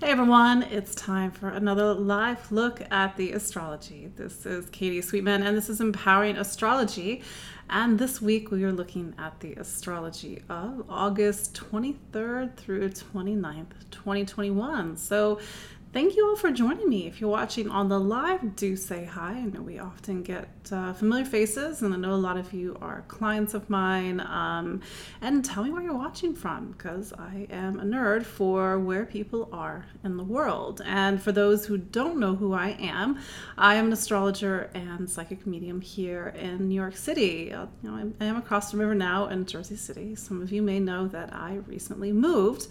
Hey everyone, it's time for another live look at the astrology. This is Katie Sweetman and this is Empowering Astrology. And this week we are looking at the astrology of August 23rd through 29th, 2021. So Thank you all for joining me. If you're watching on the live, do say hi. I know we often get uh, familiar faces, and I know a lot of you are clients of mine. Um, and tell me where you're watching from, because I am a nerd for where people are in the world. And for those who don't know who I am, I am an astrologer and psychic medium here in New York City. Uh, you know, I am across the river now in Jersey City. Some of you may know that I recently moved,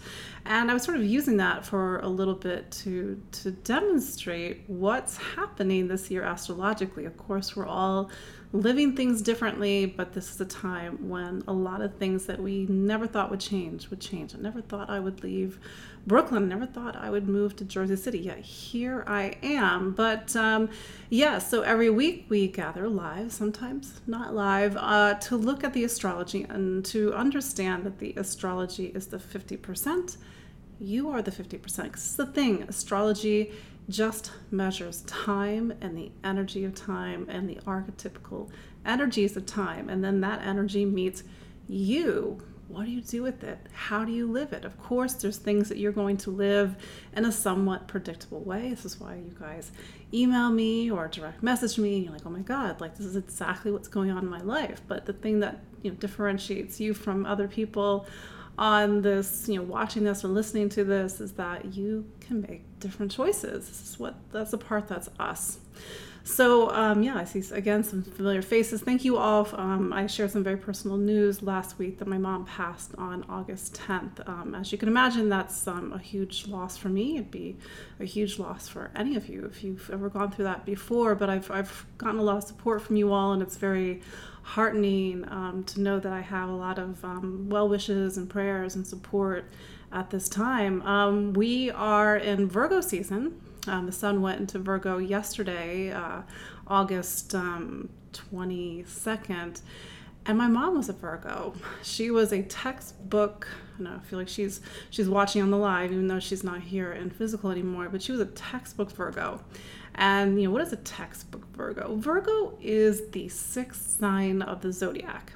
and I was sort of using that for a little bit to to demonstrate what's happening this year astrologically. Of course, we're all living things differently, but this is a time when a lot of things that we never thought would change would change. I never thought I would leave Brooklyn. never thought I would move to Jersey City. Yet here I am. But um, yeah, so every week we gather live, sometimes not live, uh, to look at the astrology and to understand that the astrology is the 50% you are the 50%. Because it's the thing, astrology just measures time and the energy of time and the archetypical energies of time. And then that energy meets you. What do you do with it? How do you live it? Of course, there's things that you're going to live in a somewhat predictable way. This is why you guys email me or direct message me. And you're like, oh my God, like this is exactly what's going on in my life. But the thing that you know differentiates you from other people on this, you know, watching this or listening to this is that you can make different choices. This is what that's the part that's us. So um, yeah, I see again some familiar faces. Thank you all. Um, I shared some very personal news last week that my mom passed on August 10th. Um, as you can imagine, that's um, a huge loss for me. It'd be a huge loss for any of you if you've ever gone through that before. But I've I've gotten a lot of support from you all, and it's very heartening um, to know that I have a lot of um, well wishes and prayers and support at this time. Um, we are in Virgo season. Um, the sun went into Virgo yesterday, uh, August um, 22nd. And my mom was a Virgo. She was a textbook. I, know, I feel like she's she's watching on the live, even though she's not here in physical anymore. But she was a textbook Virgo. And you know what is a textbook Virgo? Virgo is the sixth sign of the zodiac.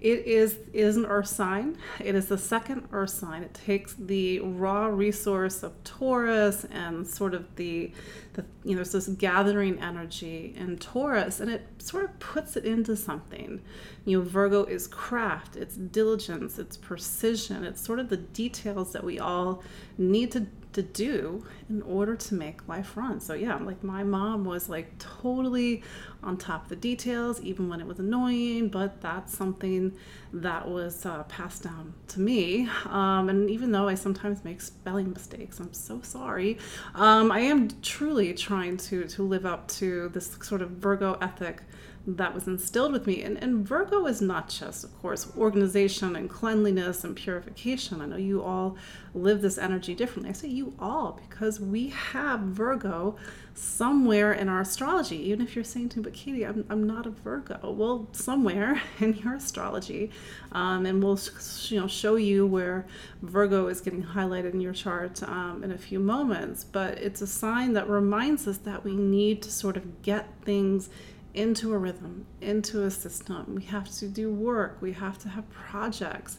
It is is an earth sign. It is the second earth sign. It takes the raw resource of Taurus and sort of the, the you know, there's this gathering energy in Taurus and it sort of puts it into something. You know, Virgo is craft, it's diligence, it's precision, it's sort of the details that we all need to to do in order to make life run. So yeah, like my mom was like totally on top of the details, even when it was annoying. But that's something that was uh, passed down to me. Um, and even though I sometimes make spelling mistakes, I'm so sorry. Um, I am truly trying to to live up to this sort of Virgo ethic that was instilled with me. And, and Virgo is not just, of course, organization and cleanliness and purification. I know you all live this energy differently. I say you all because we have Virgo somewhere in our astrology. Even if you're saying to me, but Katie, I'm, I'm not a Virgo. Well, somewhere in your astrology. Um, and we'll you know show you where Virgo is getting highlighted in your chart um, in a few moments. But it's a sign that reminds us that we need to sort of get things into a rhythm, into a system. We have to do work, we have to have projects.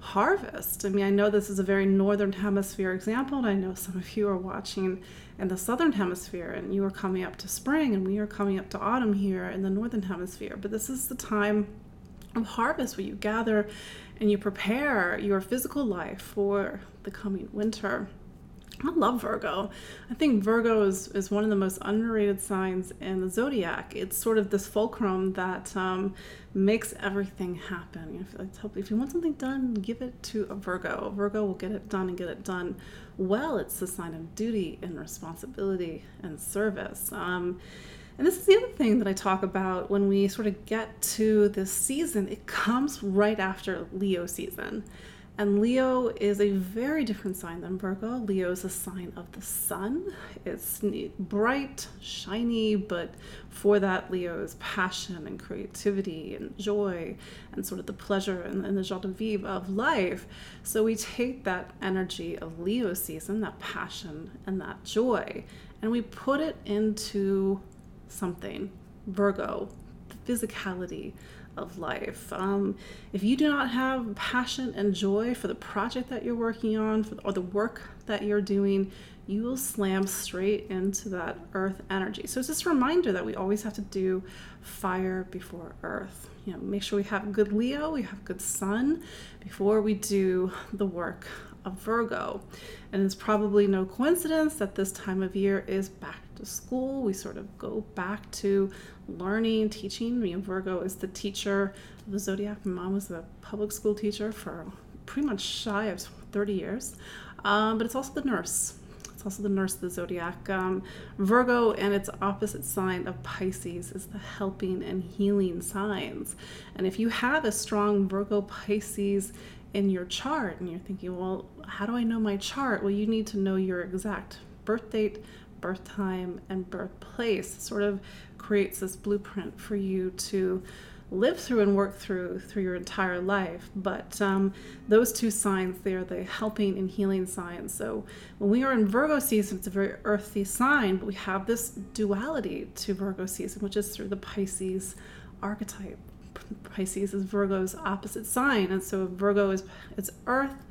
Harvest. I mean, I know this is a very northern hemisphere example, and I know some of you are watching in the southern hemisphere, and you are coming up to spring, and we are coming up to autumn here in the northern hemisphere. But this is the time of harvest where you gather and you prepare your physical life for the coming winter. I love Virgo. I think Virgo is, is one of the most underrated signs in the zodiac. It's sort of this fulcrum that um, makes everything happen. You know, if, you want something done, give it to a Virgo. Virgo will get it done and get it done well. It's a sign of duty and responsibility and service. Um, and this is the other thing that I talk about when we sort of get to this season. It comes right after Leo season. And Leo is a very different sign than Virgo. Leo is a sign of the sun. It's bright, shiny, but for that, Leo is passion and creativity and joy and sort of the pleasure and, and the joie de vivre of life. So we take that energy of Leo season, that passion and that joy, and we put it into something, Virgo, the physicality of life. Um, if you do not have passion and joy for the project that you're working on for, or the work that you're doing, you will slam straight into that earth energy. So it's just a reminder that we always have to do fire before earth. You know, make sure we have good Leo, we have good sun before we do the work of Virgo. And it's probably no coincidence that this time of year is back to school. We sort of go back to learning, teaching. Me and Virgo is the teacher of the zodiac. My mom was a public school teacher for pretty much shy of 30 years, um, but it's also the nurse. It's also the nurse of the zodiac. Um, Virgo and its opposite sign of Pisces is the helping and healing signs. And if you have a strong Virgo Pisces in your chart and you're thinking, well, how do I know my chart? Well, you need to know your exact birth date, birth time, and birthplace. Sort of creates this blueprint for you to live through and work through through your entire life. But um, those two signs, they are the helping and healing signs. So when we are in Virgo season, it's a very earthy sign, but we have this duality to Virgo season, which is through the Pisces archetype. Pisces is Virgo's opposite sign, and so Virgo is it's earth,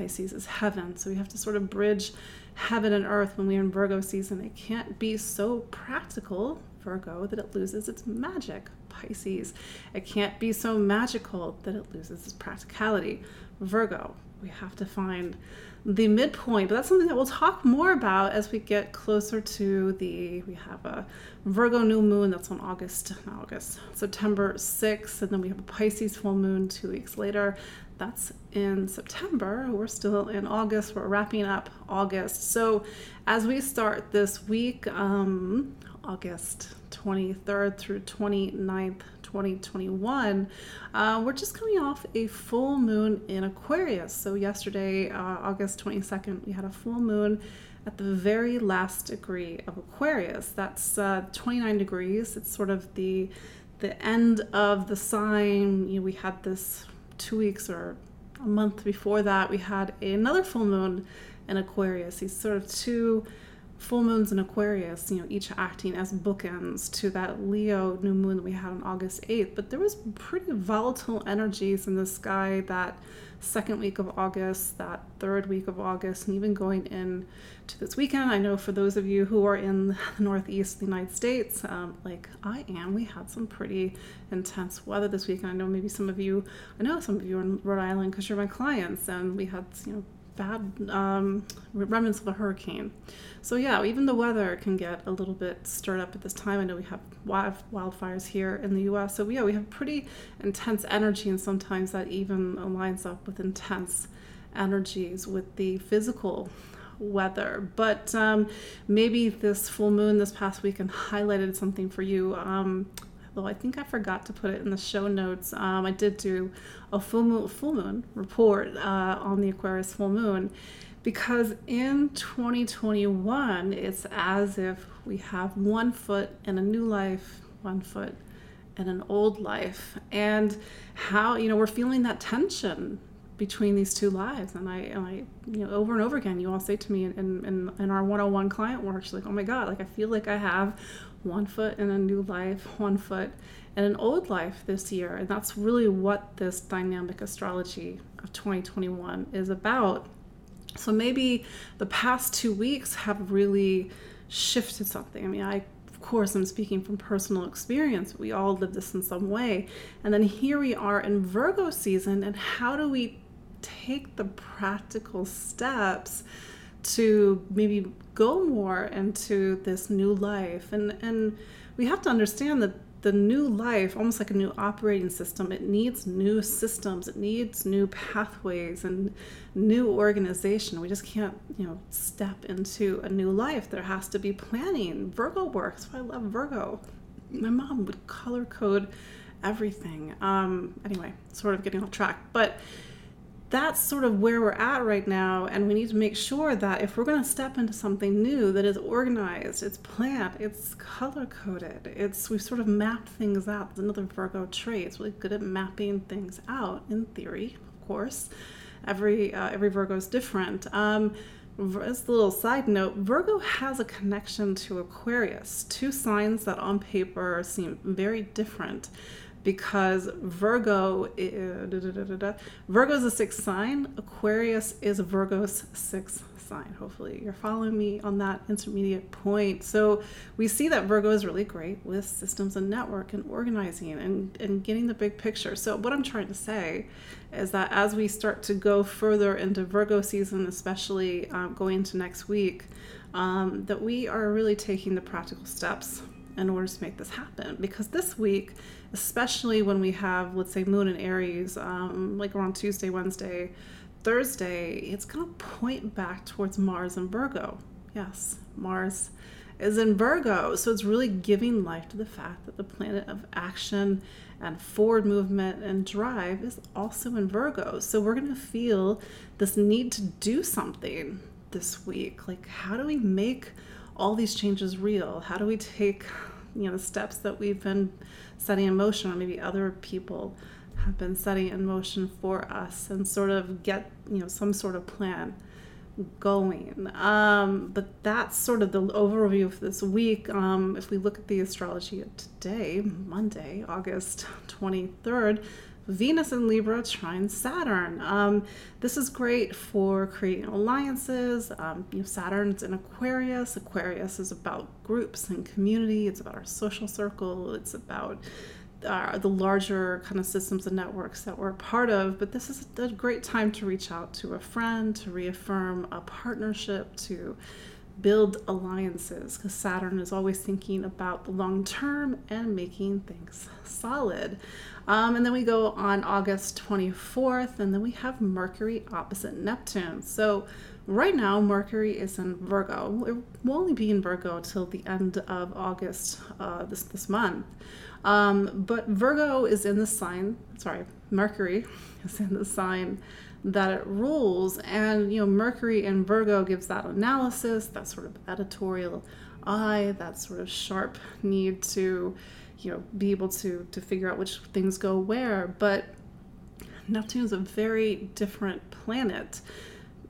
Pisces is heaven. So we have to sort of bridge heaven and earth when we're in Virgo season. It can't be so practical, Virgo, that it loses its magic, Pisces. It can't be so magical that it loses its practicality, Virgo. We have to find the midpoint, but that's something that we'll talk more about as we get closer to the. We have a Virgo new moon that's on August, August, September 6th, and then we have a Pisces full moon two weeks later that's in September. We're still in August. We're wrapping up August. So, as we start this week, um, August 23rd through 29th, 2021, uh, we're just coming off a full moon in Aquarius. So, yesterday, uh, August 22nd, we had a full moon at the very last degree of Aquarius. That's uh, 29 degrees. It's sort of the the end of the sign. You know, we had this two weeks or a month before that, we had another full moon in Aquarius. These sort of two full moons in Aquarius, you know, each acting as bookends to that Leo new moon that we had on August 8th. But there was pretty volatile energies in the sky that second week of August, that third week of August, and even going in to this weekend. I know for those of you who are in the northeast of the United States, um, like I am, we had some pretty intense weather this weekend. I know maybe some of you, I know some of you are in Rhode Island because you're my clients, and we had, you know, bad um, remnants of a hurricane. So yeah, even the weather can get a little bit stirred up at this time. I know we have wild, wildfires here in the U.S. So yeah, we have pretty intense energy, and sometimes that even aligns up with intense energies with the physical weather. But um, maybe this full moon this past weekend highlighted something for you. Um, though I think I forgot to put it in the show notes. Um, I did do a full moon, full moon report uh, on the Aquarius full moon because in 2021, it's as if we have one foot in a new life, one foot in an old life, and how you know we're feeling that tension between these two lives. And I, and I, you know, over and over again, you all say to me in, in, in our one-on-one client work, she's like, oh my God, like I feel like I have one foot in a new life, one foot in an old life this year. And that's really what this dynamic astrology of 2021 is about. So maybe the past two weeks have really shifted something. I mean, I of course, I'm speaking from personal experience. We all live this in some way. And then here we are in Virgo season, and how do we take the practical steps to maybe go more into this new life. And and we have to understand that the new life almost like a new operating system it needs new systems it needs new pathways and new organization. We just can't you know step into a new life. There has to be planning. Virgo works. I love virgo. My mom would color code everything. Um anyway sort of getting off track. But that's sort of where we're at right now and we need to make sure that if we're going to step into something new that is organized it's planned it's color coded it's we've sort of mapped things out. It's another virgo trait it's really good at mapping things out in theory of course. Every uh, every virgo is different. Um, as a little side note, Virgo has a connection to Aquarius, two signs that on paper seem very different because Virgo Virgo is a sixth sign. Aquarius is Virgo's sixth sign. Hopefully, you're following me on that intermediate point. So we see that Virgo is really great with systems and network and organizing and, and getting the big picture. So what I'm trying to say is that as we start to go further into Virgo season, especially um, going into next week, um, that we are really taking the practical steps in order to make this happen. Because this week, especially when we have, let's say, Moon in Aries, um, like around Tuesday, Wednesday, Thursday, it's going to point back towards Mars and Virgo. Yes, Mars is in Virgo. So it's really giving life to the fact that the planet of action and forward movement and drive is also in Virgo. So we're going to feel this need to do something this week. Like, how do we make all these changes real? How do we take, you know, the steps that we've been setting in motion, or maybe other people have been setting in motion for us, and sort of get, you know, some sort of plan going. Um, but that's sort of the overview of this week. Um, if we look at the astrology of today, Monday, August 23rd, Venus in Libra trine Saturn. Um, this is great for creating alliances. Um, you know, Saturn's in Aquarius. Aquarius is about groups and community. It's about our social circle. It's about uh, the larger kind of systems and networks that we're a part of. But this is a great time to reach out to a friend, to reaffirm a partnership, to build alliances because Saturn is always thinking about the long term and making things solid. Um, and then we go on August 24th, and then we have Mercury opposite Neptune. So right now, Mercury is in Virgo. It will only be in Virgo till the end of August uh, this this month. Um, but Virgo is in the sign. Sorry, Mercury is in the sign that it rules. And, you know, Mercury in Virgo gives that analysis, that sort of editorial eye, that sort of sharp need to, you know, be able to, to figure out which things go where. But Neptune is a very different planet.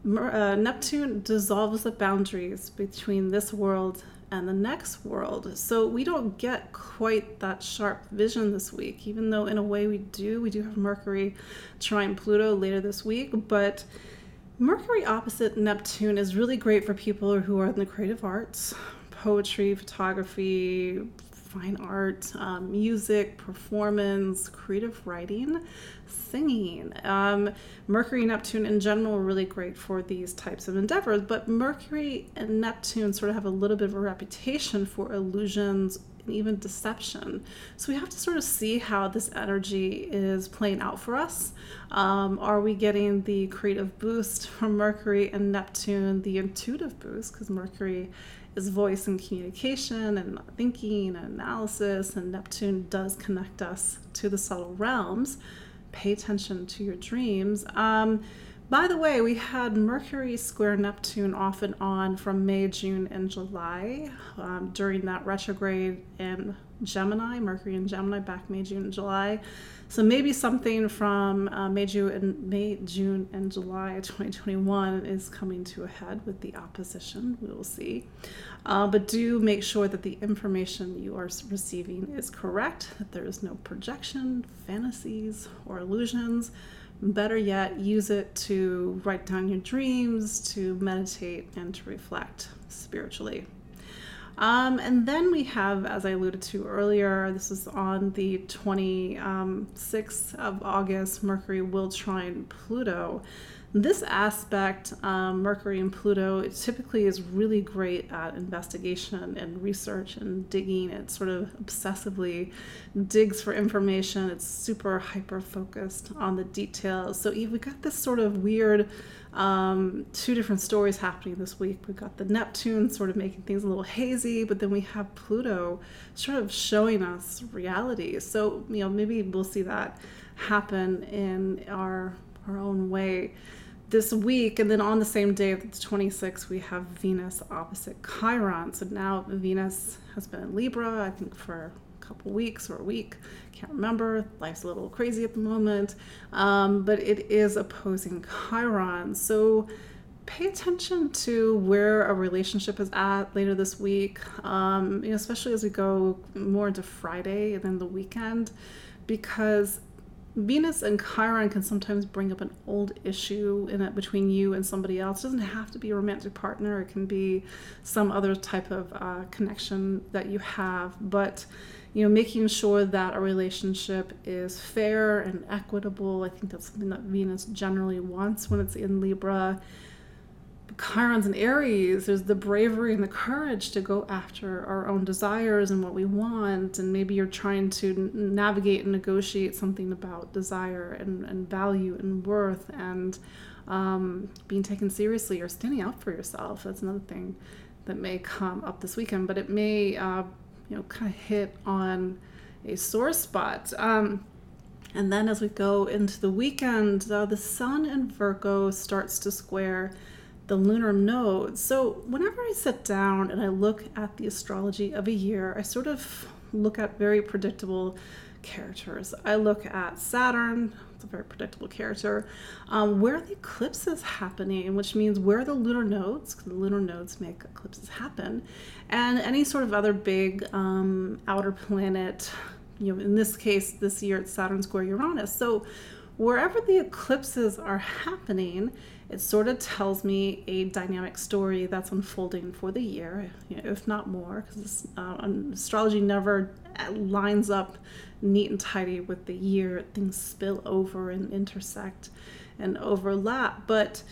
Uh, Neptune dissolves the boundaries between this world and the next world. So we don't get quite that sharp vision this week, even though in a way we do. We do have Mercury trine Pluto later this week, but Mercury opposite Neptune is really great for people who are in the creative arts, poetry, photography, fine art, um, music, performance, creative writing, singing. Um, Mercury and Neptune in general are really great for these types of endeavors, but Mercury and Neptune sort of have a little bit of a reputation for illusions and even deception. So we have to sort of see how this energy is playing out for us. Um, are we getting the creative boost from Mercury and Neptune, the intuitive boost, because Mercury is voice and communication and thinking and analysis, and Neptune does connect us to the subtle realms. Pay attention to your dreams. Um, by the way, we had Mercury square Neptune off and on from May, June, and July um, during that retrograde in Gemini, Mercury in Gemini back May, June, and July. So maybe something from uh, May, June, and May, June, and July 2021 is coming to a head with the opposition. We will see. Uh, but do make sure that the information you are receiving is correct, that there is no projection, fantasies, or illusions. Better yet, use it to write down your dreams, to meditate, and to reflect spiritually. Um, and then we have, as I alluded to earlier, this is on the 26th of August, Mercury will trine Pluto. This aspect, um, Mercury and Pluto, it typically is really great at investigation and research and digging. It sort of obsessively digs for information. It's super hyper focused on the details. So we got this sort of weird um, two different stories happening this week. We've got the Neptune sort of making things a little hazy, but then we have Pluto sort of showing us reality. So, you know, maybe we'll see that happen in our our own way this week. And then on the same day of the 26th, we have Venus opposite Chiron. So now Venus has been in Libra, I think, for a couple weeks or a week. Can't remember. Life's a little crazy at the moment. Um, but it is opposing Chiron. So pay attention to where a relationship is at later this week, um, especially as we go more into Friday and then the weekend, because Venus and Chiron can sometimes bring up an old issue in it between you and somebody else. It doesn't have to be a romantic partner. It can be some other type of uh, connection that you have. But you know, making sure that a relationship is fair and equitable. I think that's something that Venus generally wants when it's in Libra. Chiron's in Aries, there's the bravery and the courage to go after our own desires and what we want. And maybe you're trying to navigate and negotiate something about desire and, and value and worth and um, being taken seriously or standing up for yourself. That's another thing that may come up this weekend, but it may, uh, you know, kind of hit on a sore spot. Um, and then as we go into the weekend, uh, the Sun in Virgo starts to square the lunar nodes. So, whenever I sit down and I look at the astrology of a year, I sort of look at very predictable characters. I look at Saturn, it's a very predictable character, um, where the eclipse is happening, which means where the lunar nodes, because the lunar nodes make eclipses happen, and any sort of other big um, outer planet. You know, in this case, this year it's Saturn square Uranus. So, wherever the eclipses are happening, it sort of tells me a dynamic story that's unfolding for the year, you know, if not more, because uh, astrology never uh, lines up neat and tidy with the year. Things spill over and intersect and overlap. But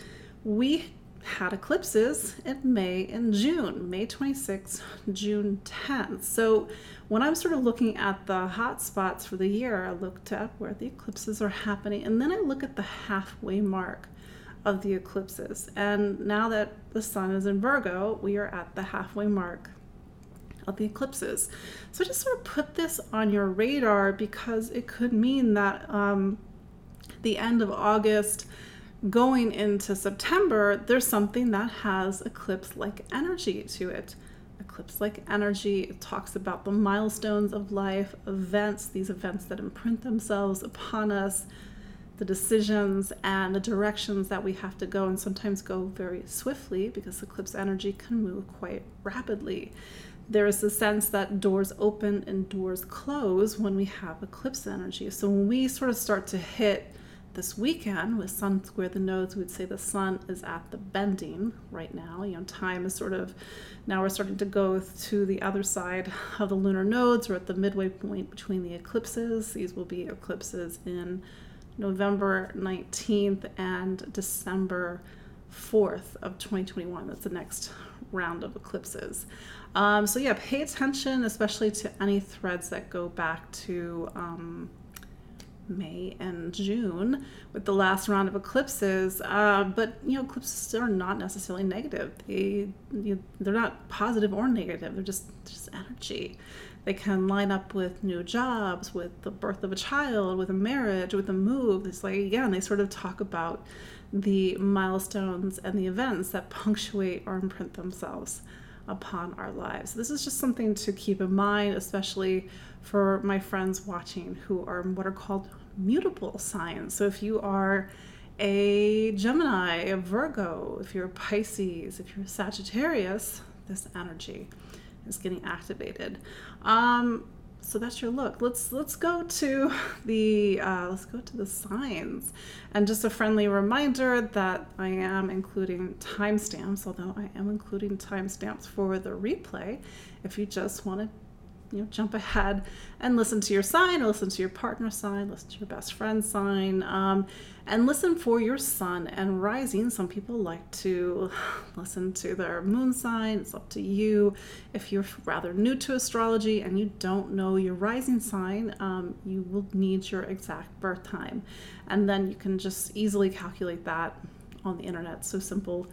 we had eclipses in May and June, May 26th, June 10th. So when I'm sort of looking at the hot spots for the year, I looked at where the eclipses are happening, and then I look at the halfway mark of the eclipses. And now that the sun is in Virgo, we are at the halfway mark of the eclipses. So just sort of put this on your radar because it could mean that um, the end of August going into September, there's something that has eclipse like energy to it. Eclipse like energy it talks about the milestones of life, events, these events that imprint themselves upon us, the decisions and the directions that we have to go, and sometimes go very swiftly because eclipse energy can move quite rapidly. There is a sense that doors open and doors close when we have eclipse energy. So when we sort of start to hit this weekend with sun square the nodes, we'd say the sun is at the bending right now. You know, time is sort of now we're starting to go to the other side of the lunar nodes. We're at the midway point between the eclipses. These will be eclipses in November 19th and December 4th of 2021. That's the next round of eclipses. Um, so, yeah, pay attention, especially to any threads that go back to um, May and June with the last round of eclipses. Uh, but, you know, eclipses are not necessarily negative, they, you, they're not positive or negative, they're just, just energy. They can line up with new jobs, with the birth of a child, with a marriage, with a move. It's like, again, they sort of talk about the milestones and the events that punctuate or imprint themselves upon our lives. This is just something to keep in mind, especially for my friends watching who are what are called mutable signs. So if you are a Gemini, a Virgo, if you're a Pisces, if you're a Sagittarius, this energy is getting activated. Um, so that's your look. Let's let's go to the uh, let's go to the signs, and just a friendly reminder that I am including timestamps. Although I am including timestamps for the replay, if you just want to you know jump ahead and listen to your sign listen to your partner sign listen to your best friend sign um, and listen for your sun and rising. Some people like to listen to their moon sign. It's up to you. If you're rather new to astrology and you don't know your rising sign um, you will need your exact birth time. And then you can just easily calculate that on the internet. So simple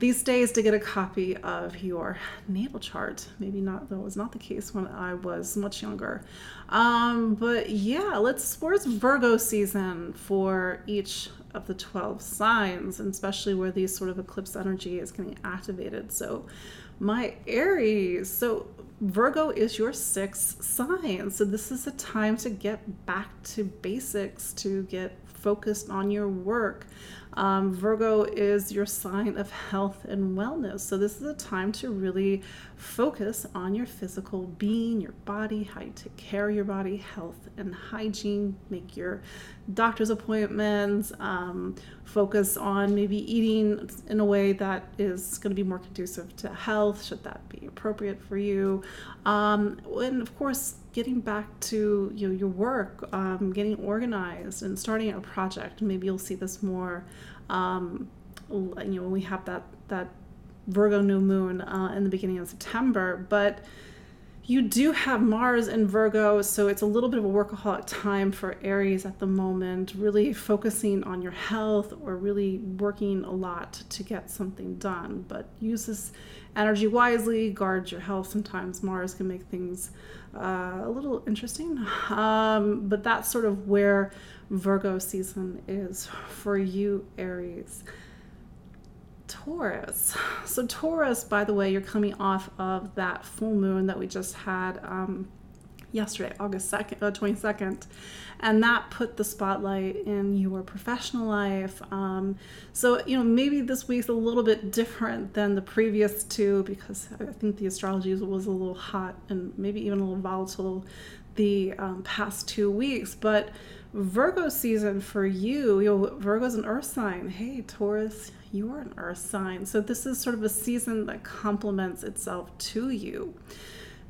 these days to get a copy of your natal chart. Maybe not, that was not the case when I was much younger. Um, but yeah, let's, where's Virgo season for each of the 12 signs, and especially where these sort of eclipse energy is getting activated. So, my Aries, so Virgo is your sixth sign. So, this is a time to get back to basics, to get focused on your work. Um, Virgo is your sign of health and wellness. So, this is a time to really focus on your physical being, your body, how you take care of your body, health and hygiene, make your doctor's appointments, um, focus on maybe eating in a way that is going to be more conducive to health, should that be appropriate for you. Um, and of course, getting back to you know, your work, um, getting organized, and starting a project. Maybe you'll see this more. Um, you know, when we have that that Virgo new moon uh, in the beginning of September, but you do have Mars in Virgo, so it's a little bit of a workaholic time for Aries at the moment, really focusing on your health or really working a lot to get something done. But use this energy wisely, guard your health. Sometimes Mars can make things uh, a little interesting, um, but that's sort of where Virgo season is for you, Aries. Taurus. So, Taurus, by the way, you're coming off of that full moon that we just had um, yesterday, August 2nd, uh, 22nd, and that put the spotlight in your professional life. Um, so, you know, maybe this week's a little bit different than the previous two because I think the astrology was a little hot and maybe even a little volatile the um, past two weeks, but Virgo season for you, you know, Virgo's an earth sign. Hey, Taurus, you are an earth sign. So this is sort of a season that complements itself to you.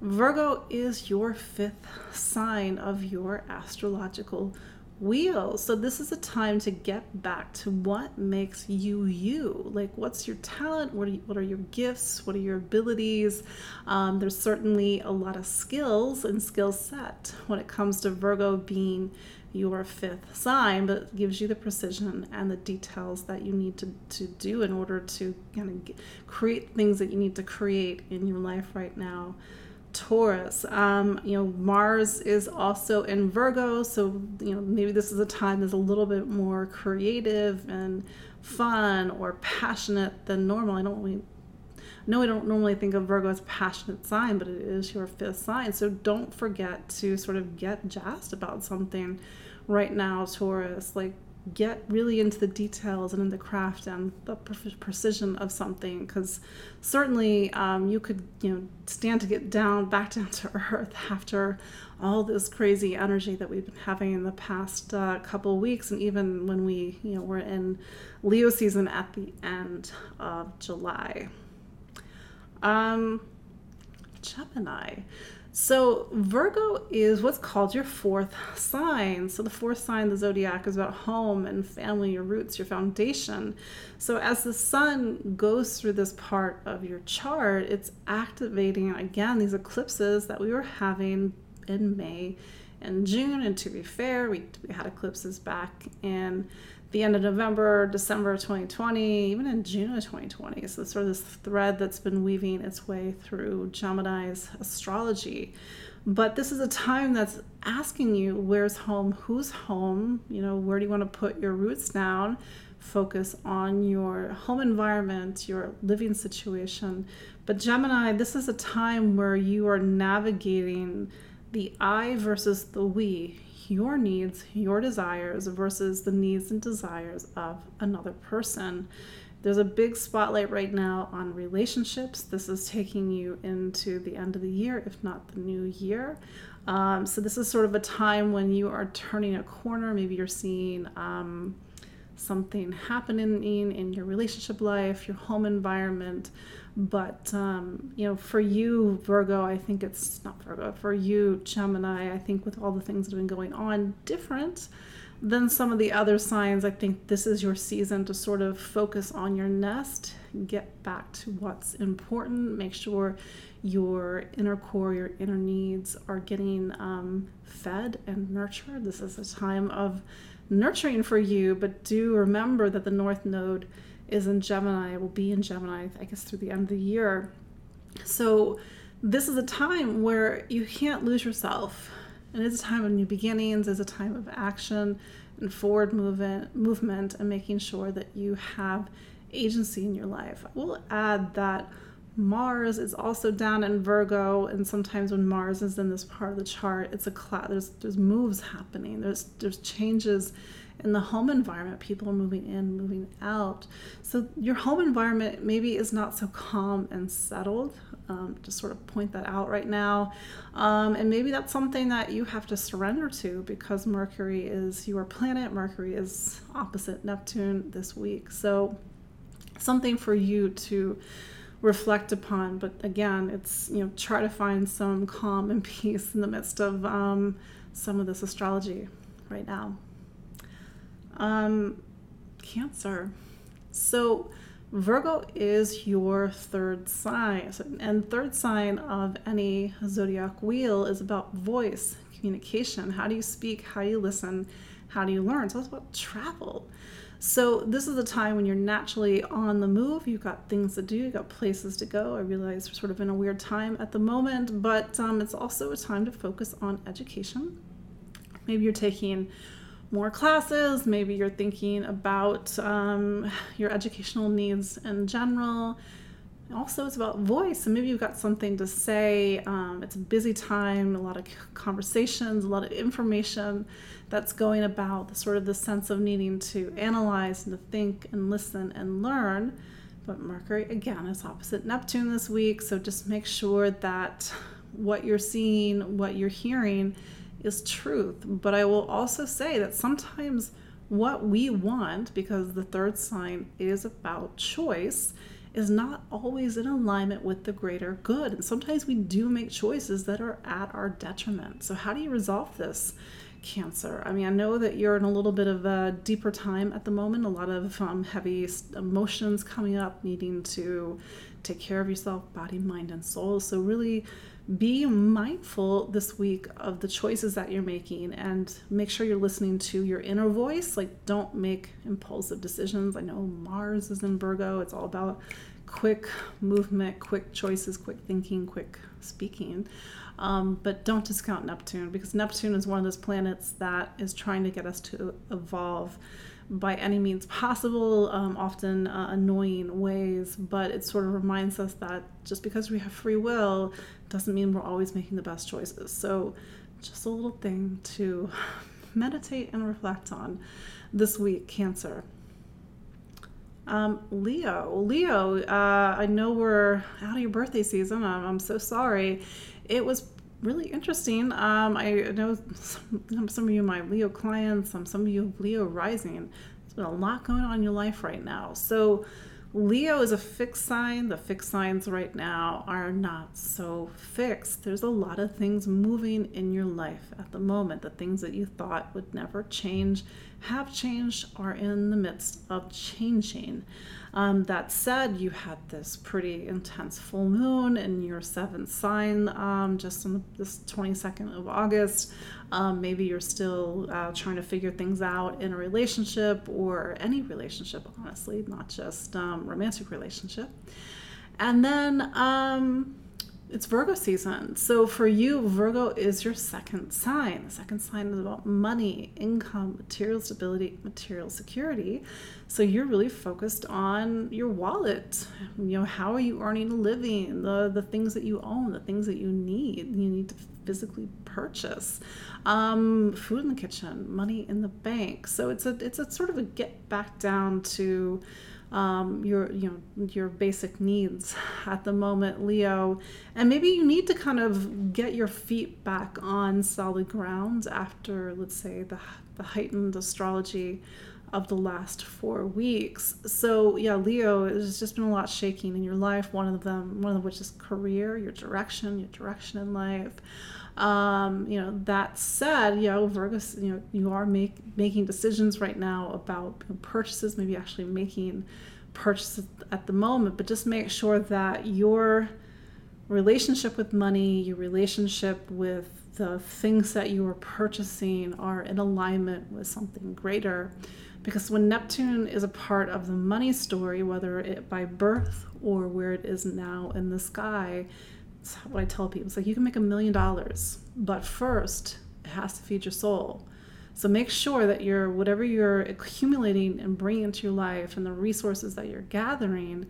Virgo is your fifth sign of your astrological wheel. So this is a time to get back to what makes you you. Like, what's your talent? What are you, what are your gifts? What are your abilities? Um, there's certainly a lot of skills and skill set when it comes to Virgo being your fifth sign, but gives you the precision and the details that you need to, to do in order to kind of create things that you need to create in your life right now. Taurus, um, you know, Mars is also in Virgo, so you know maybe this is a time that's a little bit more creative and fun or passionate than normal. I don't really no, I don't normally think of Virgo as a passionate sign, but it is your fifth sign. So don't forget to sort of get jazzed about something right now, Taurus. Like get really into the details and in the craft and the precision of something because certainly um, you could you know stand to get down back down to earth after all this crazy energy that we've been having in the past uh, couple weeks and even when we you know we're in leo season at the end of july um, Gemini. So, Virgo is what's called your fourth sign. So, the fourth sign of the zodiac is about home and family, your roots, your foundation. So, as the sun goes through this part of your chart, it's activating again these eclipses that we were having in May and June. And to be fair, we, we had eclipses back in the end of November, December 2020, even in June of 2020. So it's sort of this thread that's been weaving its way through Gemini's astrology. But this is a time that's asking you where's home, who's home, you know, where do you want to put your roots down? Focus on your home environment, your living situation. But Gemini, this is a time where you are navigating the I versus the we your needs, your desires versus the needs and desires of another person. There's a big spotlight right now on relationships. This is taking you into the end of the year, if not the new year. Um, so, this is sort of a time when you are turning a corner. Maybe you're seeing um, something happening in, your relationship life, your home environment. But, um, you know, for you, Virgo, I think it's not Virgo, for you, Gemini, I think with all the things that have been going on, different than some of the other signs. I think this is your season to sort of focus on your nest, get back to what's important, make sure your inner core, your inner needs are getting um, fed and nurtured. This is a time of nurturing for you, but do remember that the North Node is in Gemini, will be in Gemini, I guess, through the end of the year. So, this is a time where you can't lose yourself. And it's a time of new beginnings, it's a time of action, and forward movement, movement and making sure that you have agency in your life. I will add that Mars is also down in Virgo, and sometimes when Mars is in this part of the chart, it's a cloud. There's there's moves happening. There's there's changes in the home environment. People are moving in, moving out. So your home environment maybe is not so calm and settled. Um, just sort of point that out right now, um, and maybe that's something that you have to surrender to because Mercury is your planet. Mercury is opposite Neptune this week, so something for you to reflect upon. But again, it's you know try to find some calm and peace in the midst of um, some of this astrology right now. Um, cancer. So Virgo is your third sign, and third sign of any zodiac wheel is about voice, communication. How do you speak? How do you listen? How do you learn? So it's about travel. So this is a time when you're naturally on the move. You've got things to do, you've got places to go. I realize we're sort of in a weird time at the moment, but um, it's also a time to focus on education. Maybe you're taking more classes, maybe you're thinking about um, your educational needs in general also it's about voice and maybe you've got something to say um, it's a busy time a lot of conversations a lot of information that's going about the sort of the sense of needing to analyze and to think and listen and learn. But mercury again is opposite neptune this week so just make sure that what you're seeing what you're hearing is truth. But i will also say that sometimes what we want because the third sign is about choice is not always in alignment with the greater good. And sometimes we do make choices that are at our detriment. So, how do you resolve this? Cancer. I mean, I know that you're in a little bit of a deeper time at the moment, a lot of um, heavy emotions coming up, needing to take care of yourself, body, mind, and soul. So, really be mindful this week of the choices that you're making and make sure you're listening to your inner voice. Like, don't make impulsive decisions. I know Mars is in Virgo, it's all about quick movement, quick choices, quick thinking, quick speaking. Um, but don't discount Neptune because Neptune is one of those planets that is trying to get us to evolve by any means possible, um, often uh, annoying ways, but it sort of reminds us that just because we have free will doesn't mean we're always making the best choices. So, just a little thing to meditate and reflect on this week, Cancer. Um, Leo, Leo, uh, I know we're out of your birthday season. I'm, I'm so sorry. It was really interesting. Um, I know some, some of you, my Leo clients, some, some of you, Leo rising. There's been a lot going on in your life right now. So, Leo is a fixed sign. The fixed signs right now are not so fixed. There's a lot of things moving in your life at the moment. The things that you thought would never change have changed, are in the midst of changing. Um, that said, you had this pretty intense full moon in your seventh sign um, just on this 22nd of August. Um, maybe you're still uh, trying to figure things out in a relationship or any relationship, honestly, not just um, romantic relationship. And then um, it's Virgo season. So for you, Virgo is your second sign. The second sign is about money, income, material stability, material security. So you're really focused on your wallet. You know, how are you earning a living? The the things that you own, the things that you need. You need to physically purchase. Um, food in the kitchen, money in the bank. So it's a it's a sort of a get back down to um, your you know your basic needs at the moment leo. And maybe you need to kind of get your feet back on solid ground after let's say the, the heightened astrology of the last four weeks. So yeah leo there's just been a lot shaking in your life one of them one of which is career your direction your direction in life um, you know, that said, you know, Virgo, you know, you are make, making decisions right now about purchases, maybe actually making purchases at the moment, but just make sure that your relationship with money, your relationship with the things that you are purchasing are in alignment with something greater. Because when Neptune is a part of the money story, whether it by birth or where it is now in the sky, it's what I tell people. It's like you can make a million dollars, but first it has to feed your soul. So make sure that you're whatever you're accumulating and bringing into your life and the resources that you're gathering.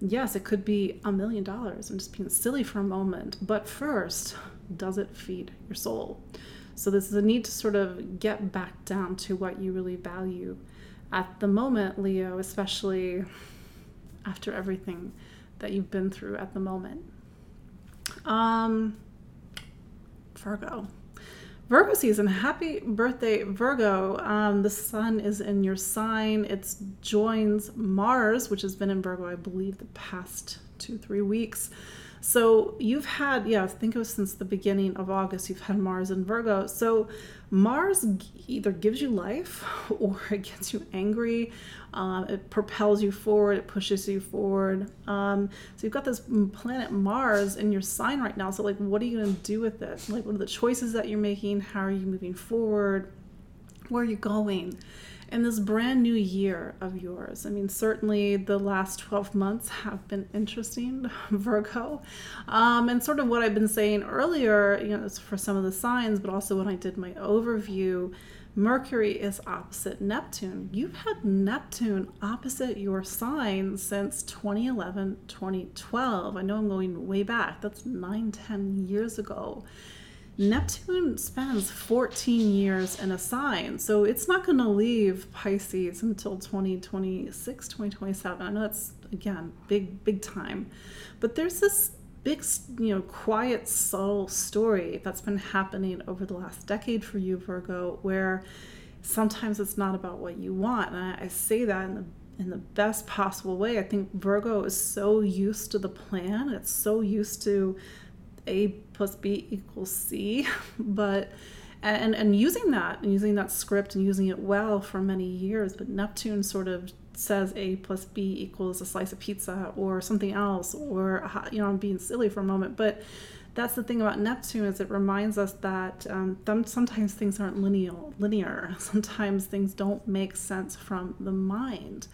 Yes, it could be a million dollars. I'm just being silly for a moment. But first, does it feed your soul? So this is a need to sort of get back down to what you really value at the moment, Leo, especially after everything that you've been through at the moment. Um, Virgo. Virgo season. Happy birthday, Virgo. Um, the sun is in your sign. It joins Mars, which has been in Virgo, I believe, the past two, three weeks. So you've had, yeah, I think it was since the beginning of August, you've had Mars in Virgo. So Mars either gives you life or it gets you angry. Um, it propels you forward, it pushes you forward. Um, so you've got this planet Mars in your sign right now. So, like, what are you going to do with it? Like, what are the choices that you're making? How are you moving forward? Where are you going? In this brand new year of yours. I mean, certainly the last 12 months have been interesting, Virgo. Um, and sort of what I've been saying earlier, you know, for some of the signs, but also when I did my overview, Mercury is opposite Neptune. You've had Neptune opposite your sign since 2011, 2012. I know I'm going way back. That's nine, 10 years ago. Neptune spends 14 years in a sign, so it's not going to leave Pisces until 2026, 2027. I know that's again big, big time, but there's this big, you know, quiet, subtle story that's been happening over the last decade for you, Virgo, where sometimes it's not about what you want. And I, I say that in the in the best possible way. I think Virgo is so used to the plan. It's so used to a plus b equals c but and and using that and using that script and using it well for many years but neptune sort of says a plus b equals a slice of pizza or something else or you know i'm being silly for a moment but that's the thing about Neptune is it reminds us that um, sometimes things aren't linear. Linear. Sometimes things don't make sense from the mind.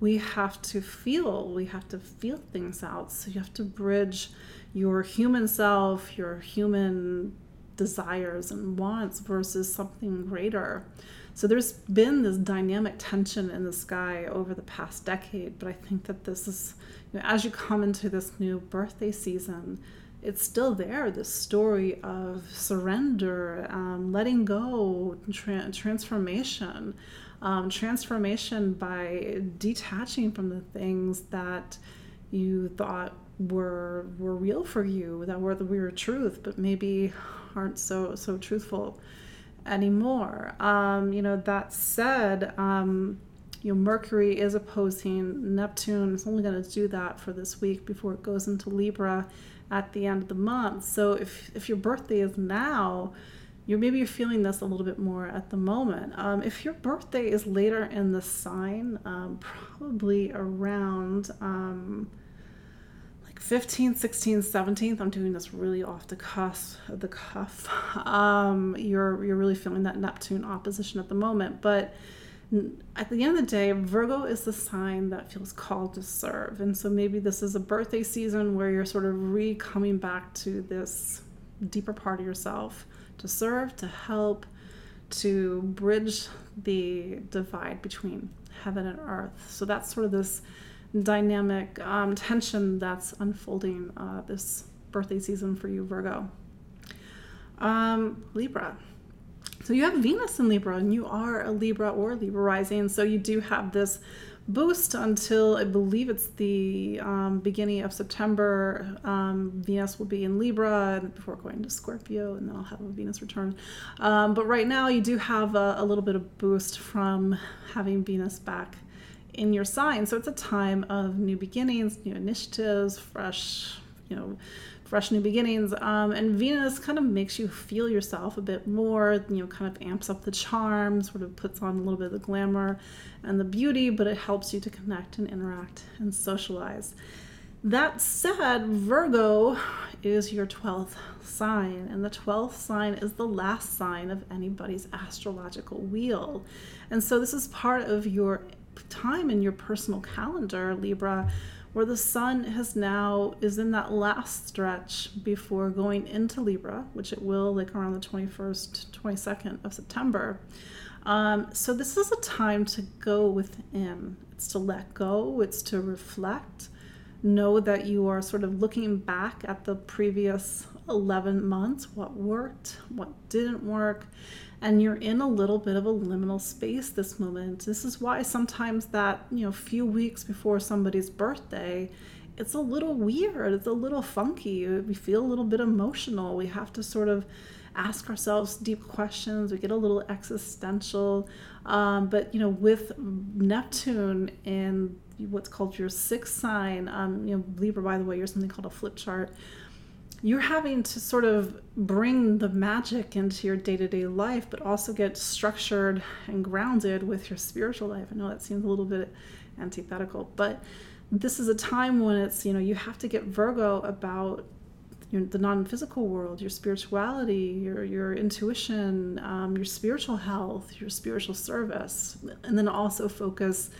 We have to feel. We have to feel things out. So you have to bridge your human self, your human desires and wants versus something greater. So there's been this dynamic tension in the sky over the past decade, but I think that this is, you know, as you come into this new birthday season, it's still there this story of surrender, um, letting go, tra- transformation. Um, transformation by detaching from the things that you thought were were real for you that were the weird truth but maybe aren't so so truthful anymore. Um, you know that said um, you know mercury is opposing neptune. It's only going to do that for this week before it goes into libra at the end of the month. So if if your birthday is now you're maybe you're feeling this a little bit more at the moment. Um, if your birthday is later in the sign, um, probably around um, 15th, 16th, 17th, I'm doing this really off the cuff, the cuff. Um, you're you're really feeling that Neptune opposition at the moment, but at the end of the day, Virgo is the sign that feels called to serve, and so maybe this is a birthday season where you're sort of re coming back to this deeper part of yourself to serve, to help, to bridge the divide between heaven and earth. So that's sort of this dynamic um, tension that's unfolding uh, this birthday season for you, Virgo. Um, Libra. So you have Venus in Libra, and you are a Libra or Libra rising. So you do have this boost until I believe it's the um, beginning of September. Um, Venus will be in Libra before going to Scorpio, and then I'll have a Venus return. Um, but right now, you do have a, a, little bit of boost from having Venus back in your sign. So it's a time of new beginnings, new initiatives, fresh, you know, fresh new beginnings. Um, and Venus kind of makes you feel yourself a bit more, you know, kind of amps up the charm, sort of puts on a little bit of the glamour and the beauty, but it helps you to connect and interact and socialize. That said, Virgo is your 12th sign, and the 12th sign is the last sign of anybody's astrological wheel. And so, this is part of your time in your personal calendar, Libra, where the sun has now is in that last stretch before going into Libra, which it will like around the 21st, 22nd of September. Um, so this is a time to go within. It's to let go. It's to reflect. Know that you are sort of looking back at the previous 11 months, what worked, what didn't work, and you're in a little bit of a liminal space this moment. This is why sometimes that, you know, few weeks before somebody's birthday, it's a little weird, it's a little funky. We feel a little bit emotional. We have to sort of ask ourselves deep questions. We get a little existential. Um, but, you know, with Neptune in what's called your sixth sign, um, you know, Libra, by the way, you're something called a flip chart you're having to sort of bring the magic into your day-to-day life but also get structured and grounded with your spiritual life. I know that seems a little bit antithetical but this is a time when it's you know you have to get virgo about your, the non-physical world your spirituality your, your intuition um, your spiritual health your spiritual service and then also focus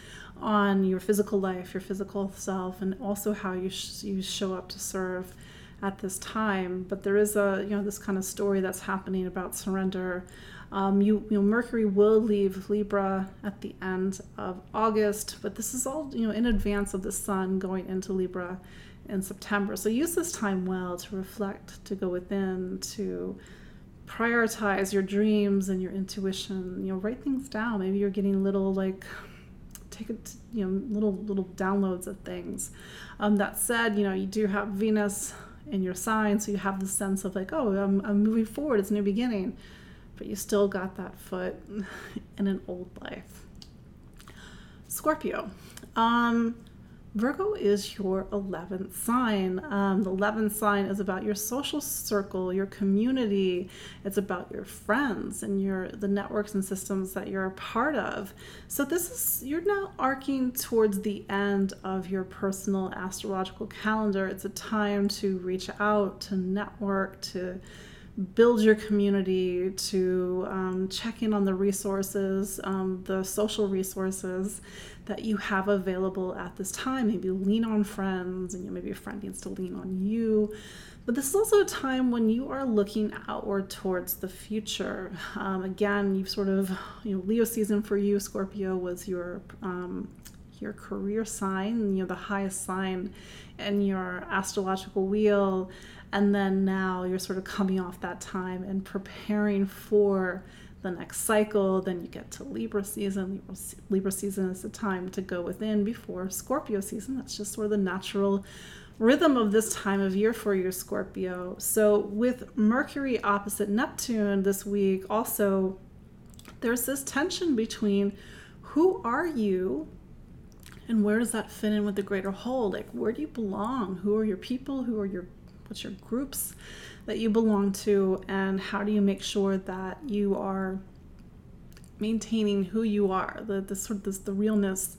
on your physical life your physical self and also how you, sh- you show up to serve at this time. But there is a you know this kind of story that's happening about surrender. Um, you, you know, Mercury will leave Libra at the end of August, but this is all you know in advance of the Sun going into Libra in September. So use this time well to reflect, to go within, to prioritize your dreams and your intuition. You know, write things down. Maybe you're getting little like take it, you know, little little downloads of things. Um, that said, you know, you do have Venus in your sign so you have the sense of like oh I'm, I'm moving forward it's a new beginning. But you still got that foot in an old life. Scorpio um, Virgo is your 11th sign. Um, the 11th sign is about your social circle, your community. It's about your friends and your the networks and systems that you're a part of. So this is you're now arcing towards the end of your personal astrological calendar. It's a time to reach out, to network, to build your community, to um, check in on the resources, um, the social resources that you have available at this time. Maybe lean on friends, and you know, maybe a friend needs to lean on you. But this is also a time when you are looking outward towards the future. Um, again, you've sort of, you know, Leo season for you, Scorpio was your um, your career sign, you know, the highest sign in your astrological wheel and then now you're sort of coming off that time and preparing for the next cycle. Then you get to Libra season. Libra, season is the time to go within before Scorpio season. That's just sort of the natural rhythm of this time of year for your Scorpio. So, with Mercury opposite Neptune this week, also there's this tension between who are you and where does that fit in with the greater whole? Like, where do you belong? Who are your people? Who are your what's your groups that you belong to and how do you make sure that you are maintaining who you are the, the sort of this, the realness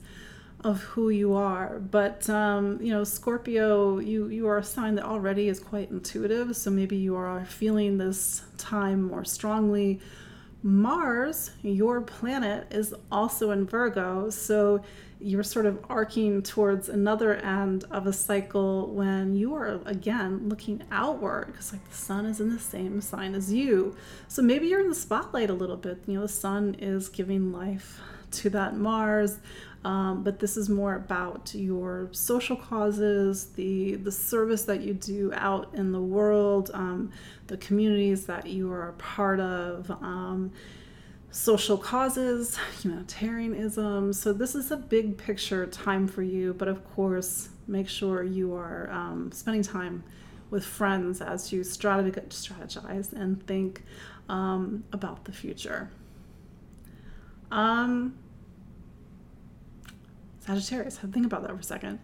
of who you are. But um, you know scorpio you you are a sign that already is quite intuitive so maybe you are feeling this time more strongly. Mars your planet is also in virgo so you're sort of arcing towards another end of a cycle when you are again looking outward because like the sun is in the same sign as you. So maybe you're in the spotlight a little bit. You know the sun is giving life to that mars um, but this is more about your social causes the the service that you do out in the world um, the communities that you are a part of um, social causes, humanitarianism. So, this is a big picture time for you, but of course, make sure you are um, spending time with friends as you strategize and think um, about the future. Um, Sagittarius, think about that for a second.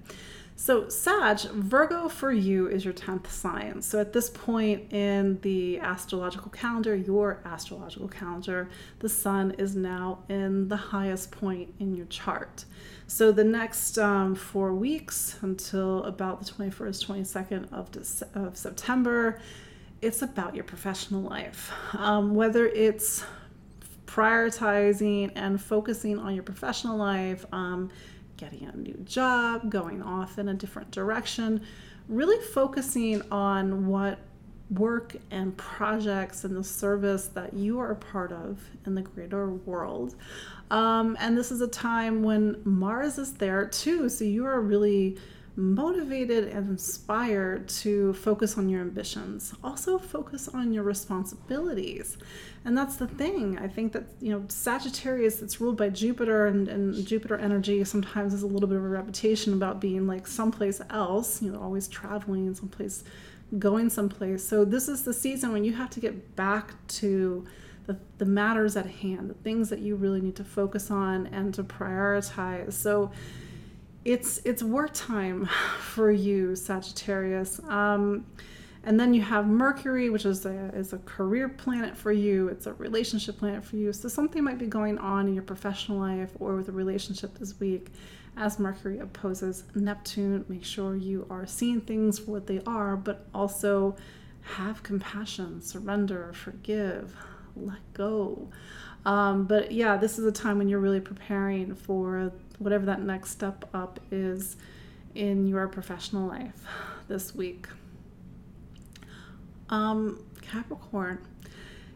So, Sag, Virgo for you is your 10th sign. So, at this point in the astrological calendar, your astrological calendar, the sun is now in the highest point in your chart. So, the next um, four weeks until about the 21st, 22nd of, De- of September, it's about your professional life. Um, whether it's prioritizing and focusing on your professional life, um, getting a new job, going off in a different direction, really focusing on what work and projects and the service that you are a part of in the greater world. Um, and this is a time when Mars is there too, so you are really motivated and inspired to focus on your ambitions. Also, focus on your responsibilities. And that's the thing. I think that, you know, Sagittarius, it's ruled by Jupiter, and, and Jupiter energy sometimes has a little bit of a reputation about being like someplace else, you know, always traveling someplace, going someplace. So, this is the season when you have to get back to. The, the matters at hand, the things that you really need to focus on and to prioritize. So, it's it's work time for you, Sagittarius. Um, and then you have Mercury, which is a is a career planet for you. It's a relationship planet for you. So something might be going on in your professional life or with a relationship this week. As Mercury opposes Neptune, make sure you are seeing things for what they are, but also have compassion, surrender, forgive, let go. Um, but yeah, this is a time when you're really preparing for whatever that next step up is in your professional life this week. Um, Capricorn.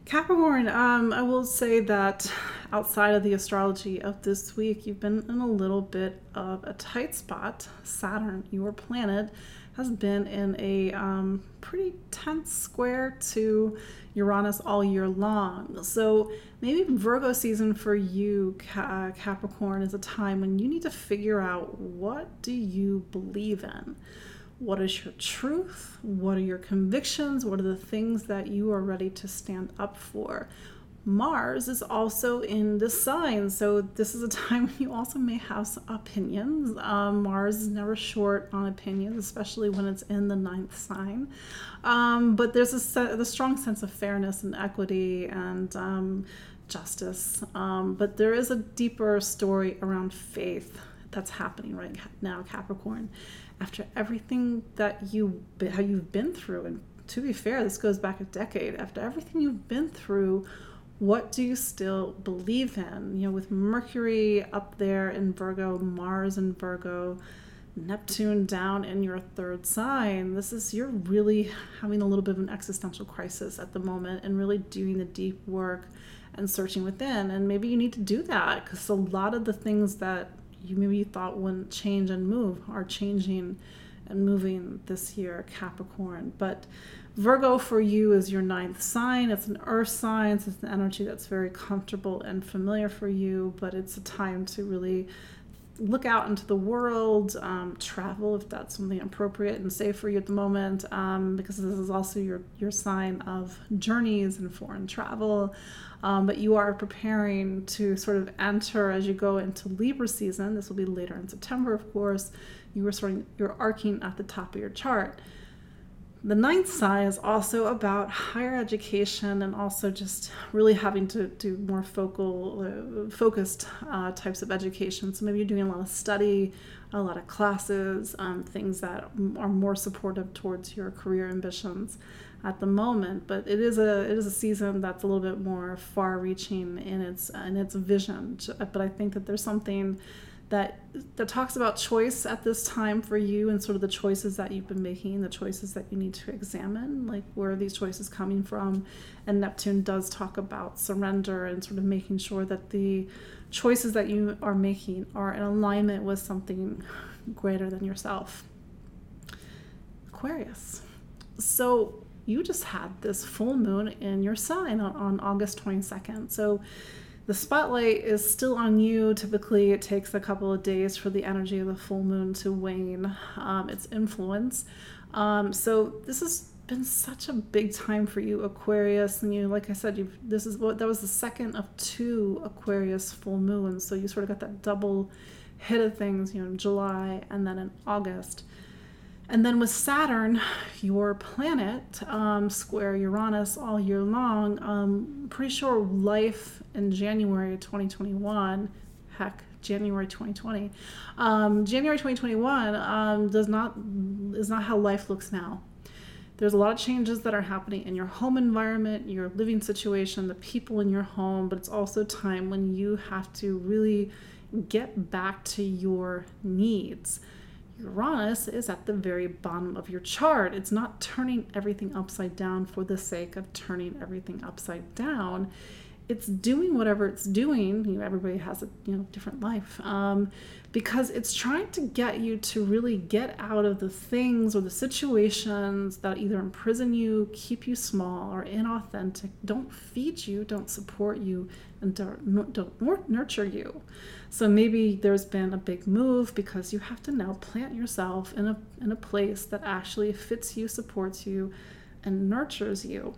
Capricorn, um, I will say that outside of the astrology of this week, you've been in a little bit of a tight spot. Saturn, your planet, has been in a um, pretty tense square to Uranus all year long. So maybe Virgo season for you, Capricorn, is a time when you need to figure out what do you believe in? What is your truth? What are your convictions? What are the things that you are ready to stand up for? Mars is also in the sign, so this is a time when you also may have opinions. Um, Mars is never short on opinions, especially when it's in the ninth sign. Um, but there's a, a, strong sense of fairness and equity and um, justice. Um, but there is a deeper story around faith that's happening right now, Capricorn. After everything that you how you've been through, and to be fair, this goes back a decade. After everything you've been through what do you still believe in? You know, with Mercury up there in Virgo, Mars in Virgo, Neptune down in your third sign, this is you're really having a little bit of an existential crisis at the moment and really doing the deep work and searching within. And maybe you need to do that because a lot of the things that you maybe you thought wouldn't change and move are changing and moving this year, Capricorn. But Virgo for you is your ninth sign. It's an earth sign. So it's an energy that's very comfortable and familiar for you, but it's a time to really look out into the world, um, travel if that's something appropriate and safe for you at the moment, um, because this is also your, your sign of journeys and foreign travel. Um, but you are preparing to sort of enter as you go into Libra season. This will be later in September, of course. You are sort of you're arcing at the top of your chart. The ninth sign is also about higher education and also just really having to do more focal, uh, focused uh, types of education. So maybe you're doing a lot of study, a lot of classes, um, things that are more supportive towards your career ambitions at the moment. But it is a it is a season that's a little bit more far-reaching in its in its vision. But I think that there's something that that talks about choice at this time for you and sort of the choices that you've been making, the choices that you need to examine, like where are these choices coming from? And Neptune does talk about surrender and sort of making sure that the choices that you are making are in alignment with something greater than yourself. Aquarius. So you just had this full moon in your sign on, on August 22nd. So the spotlight is still on you. Typically, it takes a couple of days for the energy of the full moon to wane um, its influence. Um, so this has been such a big time for you, Aquarius. And you, like I said, you this is what that was the second of two Aquarius full moons. So you sort of got that double hit of things, you know, in July and then in August. And then with Saturn, your planet, um, square Uranus all year long, um, pretty sure life in January 2021, heck, January 2020, um, January 2021 um, does not is not how life looks now. There's a lot of changes that are happening in your home environment, your living situation, the people in your home, but it's also time when you have to really get back to your needs. Uranus is at the very bottom of your chart. It's not turning everything upside down for the sake of turning everything upside down. It's doing whatever it's doing. You know, everybody has a you know different life. Um, because it's trying to get you to really get out of the things or the situations that either imprison you, keep you small, or inauthentic, don't feed you, don't support you, and don't, don't nurture you. So maybe there's been a big move because you have to now plant yourself in a, in a place that actually fits you, supports you, and nurtures you.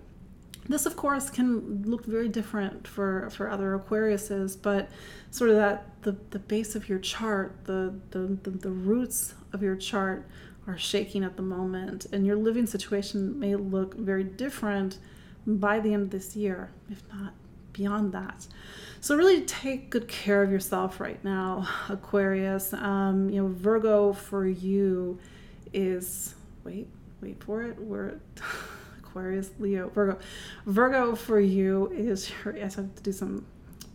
This, of course, can look very different for, for other Aquariuses, but sort of that the, the base of your chart, the, the, the, the roots of your chart are shaking at the moment, and your living situation may look very different by the end of this year, if not beyond that. So really take good care of yourself right now, Aquarius. Um, you know, Virgo for you is wait, wait for it. We're Aquarius, Leo, Virgo. Virgo for you is your, I have to do some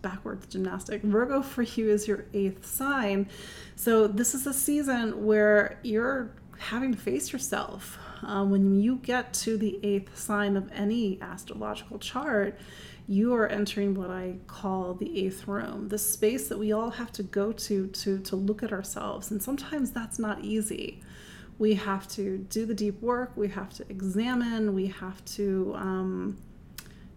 backwards gymnastic. Virgo for you is your eighth sign. So this is a season where you're having to face yourself. Uh, when you get to the eighth sign of any astrological chart, you are entering what I call the eighth room, the space that we all have to go to to to look at ourselves. And sometimes that's not easy we have to do the deep work, we have to examine, we have to, um,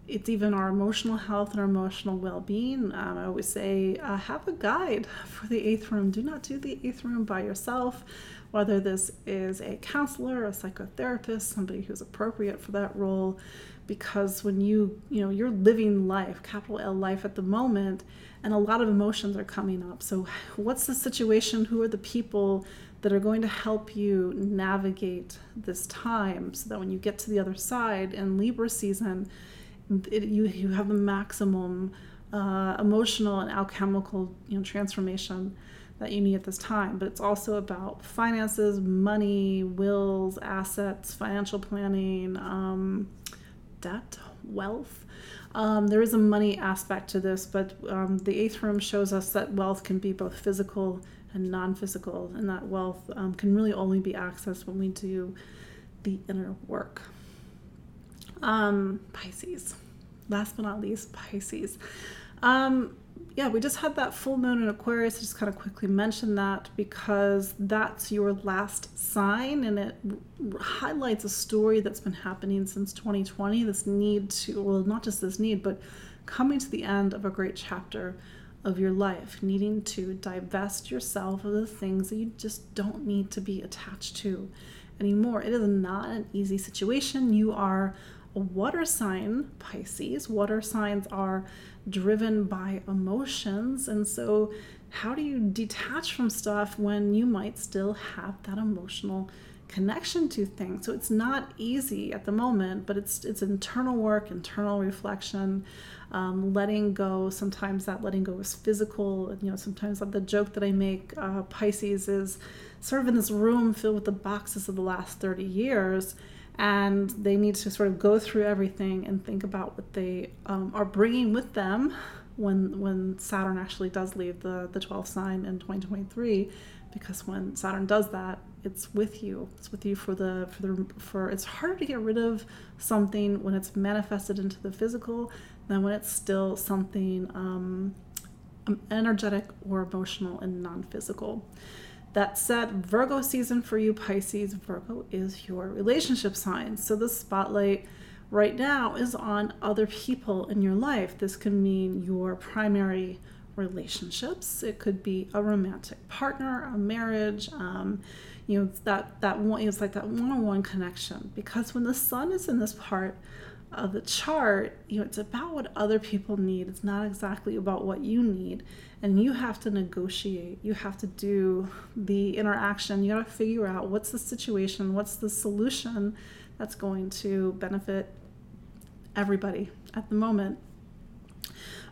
it's even our emotional health and our emotional well being. Um, I always say, uh, have a guide for the eighth room. Do not do the eighth room by yourself, whether this is a counselor, a psychotherapist, somebody who's appropriate for that role. Because when you, you know, you're living life, capital L life at the moment, and a lot of emotions are coming up. So, what's the situation? Who are the people that are going to help you navigate this time so that when you get to the other side in Libra season, it, you, you have the maximum uh, emotional and alchemical you know, transformation that you need at this time. But it's also about finances, money, wills, assets, financial planning, um, debt, wealth. Um, there is a money aspect to this, but um, the eighth room shows us that wealth can be both physical and non physical, and that wealth um, can really only be accessed when we do the inner work. Um, Pisces, last but not least, Pisces. Um, yeah, we just had that full moon in Aquarius. I just kind of quickly mention that because that's your last sign and it highlights a story that's been happening since 2020. This need to, well, not just this need, but coming to the end of a great chapter of your life, needing to divest yourself of the things that you just don't need to be attached to anymore. It is not an easy situation. You are a water sign, Pisces. Water signs are driven by emotions. And so, how do you detach from stuff when you might still have that emotional connection to things? So, it's not easy at the moment, but it's, it's internal work, internal reflection um, letting go. Sometimes that letting go is physical. You know, sometimes the joke that I make, uh, Pisces is sort of in this room filled with the boxes of the last 30 years. And they need to sort of go through everything and think about what they um, are bringing with them when when Saturn actually does leave the the 12th sign in 2023 because when Saturn does that it's with you it's with you for the for the for it's harder to get rid of something when it's manifested into the physical than when it's still something um, um, energetic or emotional and non physical. That said, Virgo season for you, Pisces, Virgo is your relationship sign. So the spotlight right now is on other people in your life. This can mean your primary relationships. It could be a romantic partner, a marriage. Um, you know that that one. Like that one-on-one connection. Because when the sun is in this part of the chart, you know, it's about what other people need. It's not exactly about what you need. And you have to negotiate. You have to do the interaction. You got to figure out what's the situation, what's the solution that's going to benefit everybody at the moment.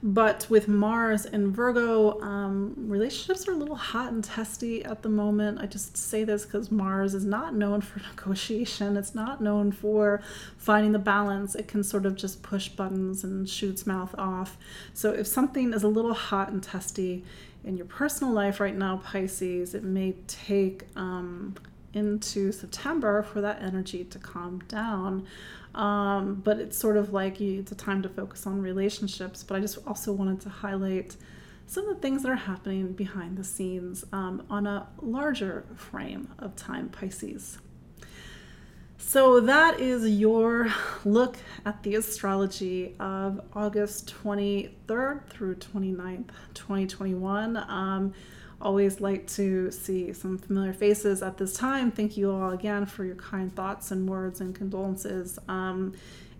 But with Mars and Virgo, um, relationships are a little hot and testy at the moment. I just say this because Mars is not known for negotiation, it's not known for finding the balance. It can sort of just push buttons and shoots mouth off. So if something is a little hot and testy in your personal life right now, Pisces, it may take um, into September for that energy to calm down. Um, but it's sort of like you, it's a time to focus on relationships. But I just also wanted to highlight some of the things that are happening behind the scenes um, on a larger frame of time, Pisces. So that is your look at the astrology of August 23rd through 29th, 2021. Um, always like to see some familiar faces at this time. Thank you all again for your kind thoughts and words and condolences. Um,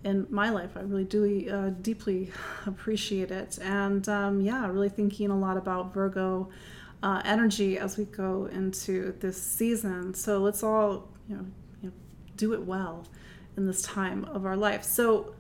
in my life, I really do uh, deeply appreciate it. And um, yeah, really thinking a lot about Virgo uh, energy as we go into this season. So let's all, you know, you know, do it well in this time of our life. So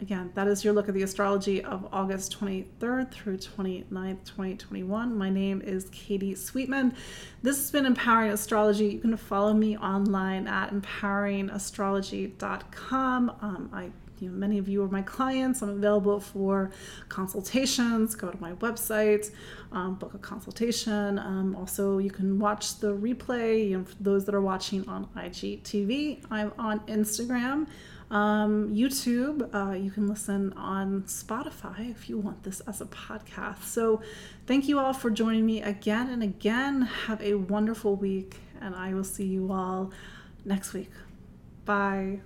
again, that is your look at the astrology of August 23rd through 29th, 2021. My name is Katie Sweetman. This has been Empowering Astrology. You can follow me online at empoweringastrology.com. Um, I you know, many of you are my clients. I'm available for consultations. Go to my website, um, book a consultation. Um, also, you can watch the replay. You know, for those that are watching on IGTV, I'm on Instagram um, YouTube, uh, you can listen on Spotify if you want this as a podcast. So, thank you all for joining me again and again. Have a wonderful week, and I will see you all next week. Bye.